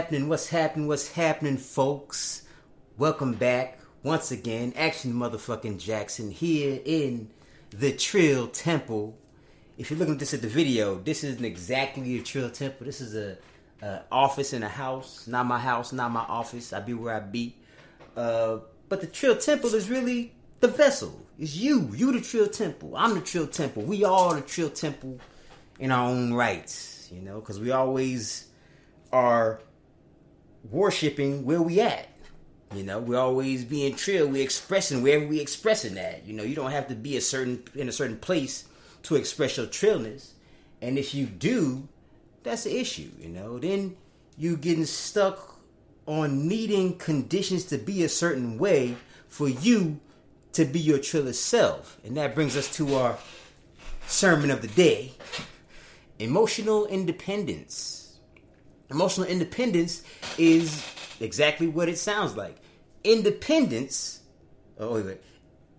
What's happening? What's happening? What's happening, folks? Welcome back once again. Action motherfucking Jackson here in the Trill Temple. If you're looking at this at the video, this isn't exactly a Trill Temple. This is a, a office in a house. Not my house, not my office. I be where I be. Uh, but the Trill Temple is really the vessel. It's you. You the Trill Temple. I'm the Trill Temple. We all the Trill Temple in our own rights. You know, because we always are worshiping where we at. You know, we're always being trill, We're expressing wherever we expressing that. You know, you don't have to be a certain in a certain place to express your trillness. And if you do, that's the issue, you know. Then you getting stuck on needing conditions to be a certain way for you to be your trillest self. And that brings us to our sermon of the day. Emotional independence Emotional independence is exactly what it sounds like. Independence, oh wait, wait,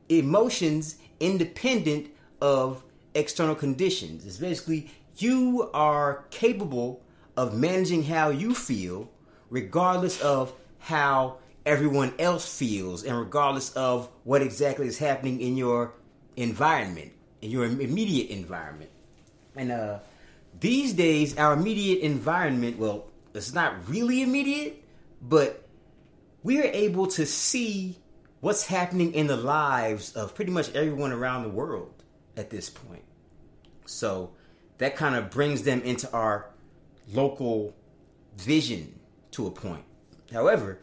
emotions independent of external conditions. It's basically you are capable of managing how you feel regardless of how everyone else feels and regardless of what exactly is happening in your environment, in your immediate environment. And uh these days, our immediate environment, well, it's not really immediate, but we're able to see what's happening in the lives of pretty much everyone around the world at this point. So that kind of brings them into our local vision to a point. However,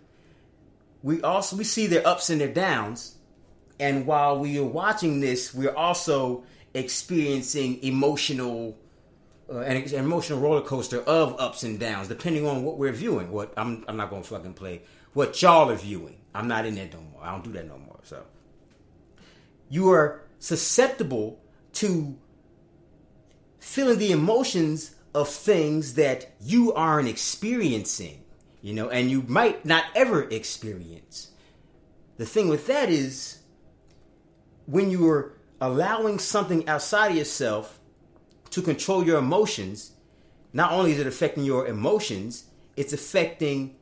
we also we see their ups and their downs, and while we are watching this, we're also experiencing emotional uh, an, an, emotional roller coaster of ups and downs, depending on what we're viewing. What I'm, I'm not to fucking play. What y'all are viewing. I'm not in there no more. I don't do that no more. So you are susceptible to feeling the emotions of things that you aren't experiencing, you know, and you might not ever experience. The thing with that is when you are allowing something outside of yourself to control your emotions, not only is it affecting your emotions, it's affecting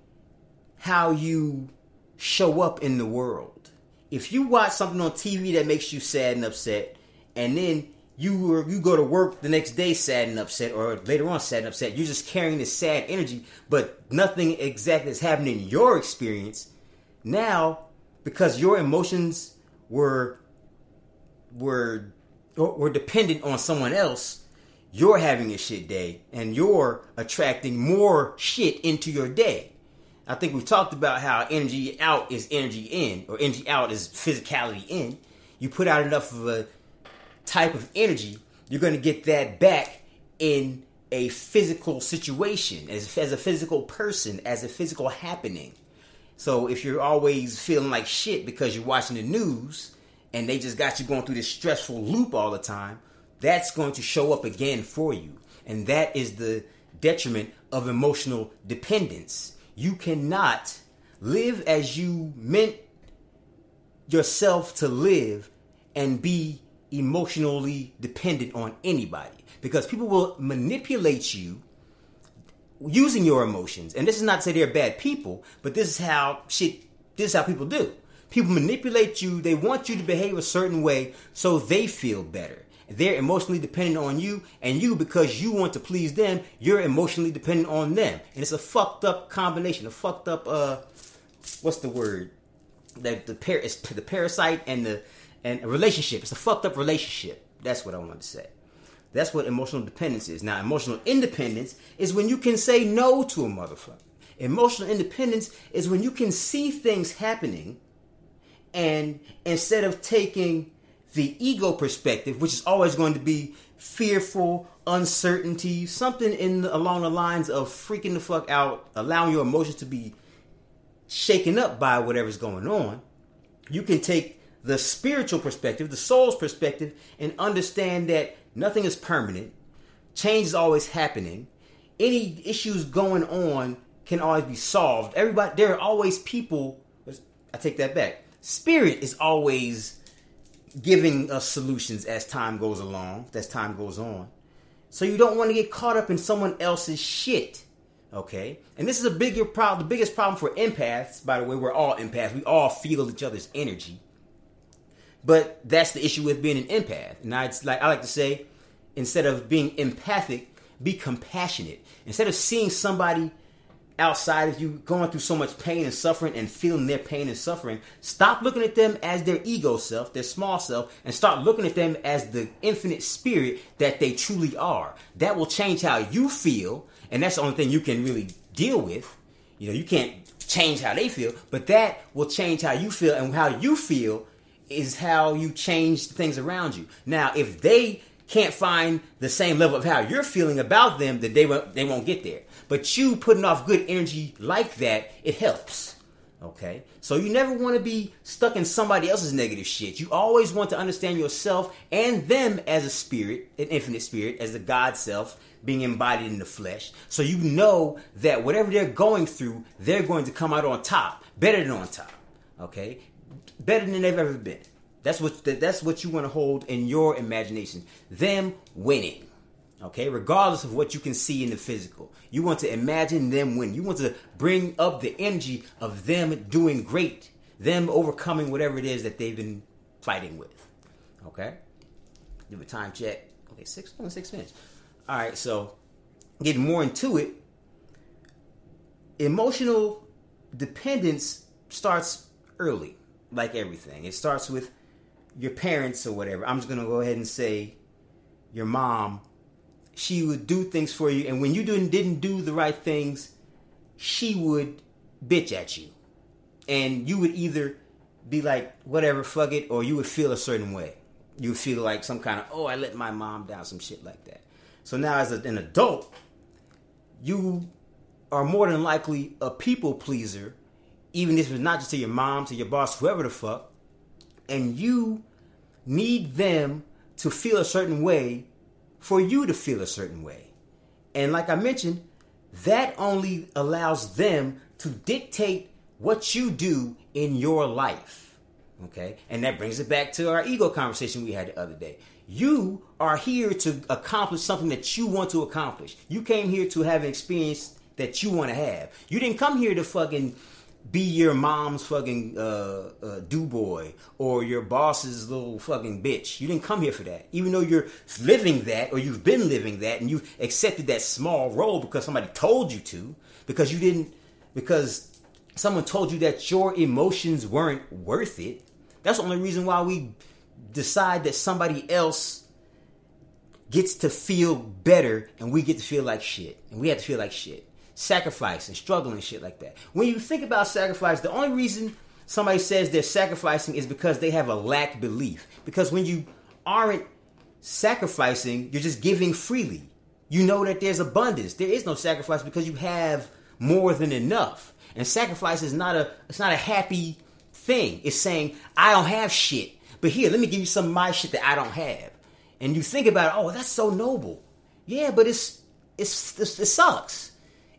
how you show up in the world. If you watch something on TV that makes you sad and upset, and then you you go to work the next day sad and upset, or later on sad and upset, you're just carrying this sad energy, but nothing exactly is happening in your experience. Now, because your emotions were were were dependent on someone else, you're having a shit day and you're attracting more shit into your day. I think we've talked about how energy out is energy in, or energy out is physicality in. You put out enough of a type of energy, you're going to get that back in a physical situation, as, as a physical person, as a physical happening. So if you're always feeling like shit because you're watching the news and they just got you going through this stressful loop all the time, that's going to show up again for you. And that is the detriment of emotional dependence. You cannot live as you meant yourself to live and be emotionally dependent on anybody because people will manipulate you using your emotions. And this is not to say they're bad people, but this is how shit this is how people do. People manipulate you, they want you to behave a certain way so they feel better. They're emotionally dependent on you, and you, because you want to please them, you're emotionally dependent on them. And it's a fucked up combination, a fucked up, uh, what's the word? The, the, par- it's the parasite and the and a relationship. It's a fucked up relationship. That's what I want to say. That's what emotional dependence is. Now, emotional independence is when you can say no to a motherfucker. Emotional independence is when you can see things happening and instead of taking the ego perspective, which is always going to be fearful, uncertainty, something in along the lines of freaking the fuck out, allowing your emotions to be shaken up by whatever's going on. You can take the spiritual perspective, the soul's perspective, and understand that nothing is permanent. Change is always happening. Any issues going on can always be solved. Everybody, there are always people. I take that back. Spirit is always giving us solutions as time goes along, as time goes on. So you don't want to get caught up in someone else's shit. Okay, and this is a bigger problem. The biggest problem for empaths, by the way, we're all empaths. We all feel each other's energy. But that's the issue with being an empath. And I like I like to say, instead of being empathic, be compassionate. Instead of seeing somebody outside of you going through so much pain and suffering and feeling their pain and suffering, stop looking at them as their ego self, their small self, and start looking at them as the infinite spirit that they truly are. That will change how you feel, and that's the only thing you can really deal with. You know, you can't change how they feel, but that will change how you feel, and how you feel is how you change things around you. Now, if they can't find the same level of how you're feeling about them, then they won't, they won't get there. But you putting off good energy like that, it helps. Okay? So you never want to be stuck in somebody else's negative shit. You always want to understand yourself and them as a spirit, an infinite spirit, as the God self being embodied in the flesh. So you know that whatever they're going through, they're going to come out on top, better than on top. Okay? Better than they've ever been. That's what that's what you want to hold in your imagination. Them winning. Okay, regardless of what you can see in the physical. You want to imagine them win. You want to bring up the energy of them doing great, them overcoming whatever it is that they've been fighting with. Okay? Give a time check. Okay, six six minutes. All right, so getting more into it, emotional dependence starts early, like everything. It starts with your parents or whatever. I'm just gonna go ahead and say your mom. She would do things for you, and when you didn't didn't do the right things, she would bitch at you, and you would either be like whatever, fuck it, or you would feel a certain way. You would feel like some kind of oh, I let my mom down, some shit like that. So now, as an adult, you are more than likely a people pleaser, even if it's not just to your mom, to your boss, whoever the fuck and you need them to feel a certain way for you to feel a certain way. And like I mentioned, that only allows them to dictate what you do in your life. Okay? And that brings it back to our ego conversation we had the other day. You are here to accomplish something that you want to accomplish. You came here to have an experience that you want to have. You didn't come here to fucking be your mom's fucking uh, uh, do boy or your boss's little fucking bitch. You didn't come here for that. Even though you're living that or you've been living that and you've accepted that small role because somebody told you to, because you didn't, because someone told you that your emotions weren't worth it. That's the only reason why we decide that somebody else gets to feel better and we get to feel like shit. And we have to feel like shit sacrifice and struggle and shit like that. When you think about sacrifice, the only reason somebody says they're sacrificing is because they have a lack belief. Because when you aren't sacrificing, you're just giving freely. You know that there's abundance. There is no sacrifice because you have more than enough. And sacrifice is not a it's not a happy thing. It's saying I don't have shit, but here let me give you some of my shit that I don't have. And you think about, it, oh, that's so noble. Yeah, but it's it's, it's it sucks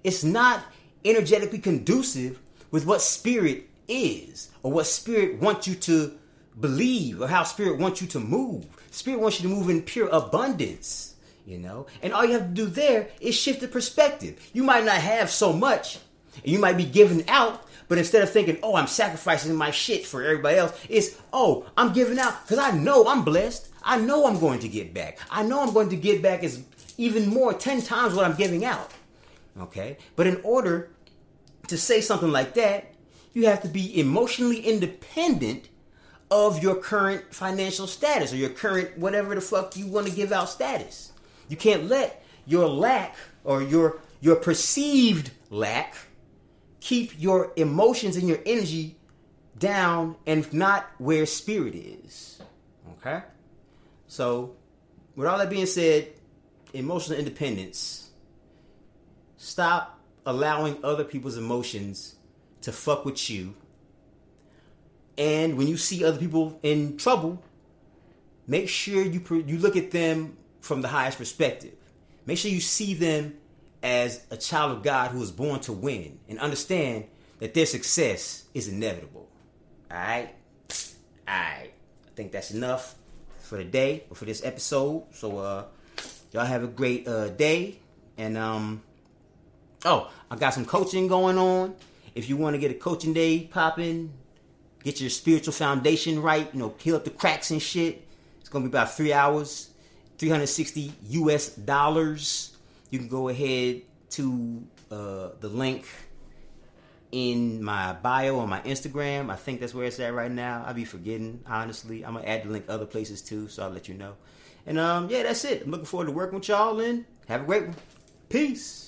it's not energetically conducive with what spirit is or what spirit wants you to believe or how spirit wants you to move. Spirit wants you to move in pure abundance, you know? And all you have to do there is shift the perspective. You might not have so much, and you might be giving out, but instead of thinking, oh, I'm sacrificing my shit for everybody else, it's, oh, I'm giving out because I know I'm blessed. I know I'm going to get back. I know I'm going to get back as even more, 10 times what I'm giving out. Okay? But in order to say something like that, you have to be emotionally independent of your current financial status or your current whatever the fuck you want to give out status. You can't let your lack or your your perceived lack keep your emotions and your energy down and not where spirit is. Okay? So, with all that being said, emotional independence Stop allowing other people's emotions to fuck with you. And when you see other people in trouble, make sure you you look at them from the highest perspective. Make sure you see them as a child of God who was born to win and understand that their success is inevitable. All right? All right. I think that's enough for the day or for this episode. So uh y'all have a great uh day and um Oh, I got some coaching going on. If you want to get a coaching day popping, get your spiritual foundation right, you know, peel up the cracks and shit. It's gonna be about three hours, 360 US dollars. You can go ahead to uh, the link in my bio on my Instagram. I think that's where it's at right now. I'll be forgetting, honestly. I'm gonna add the link other places too, so I'll let you know. And um, yeah, that's it. I'm looking forward to working with y'all and have a great one. Peace.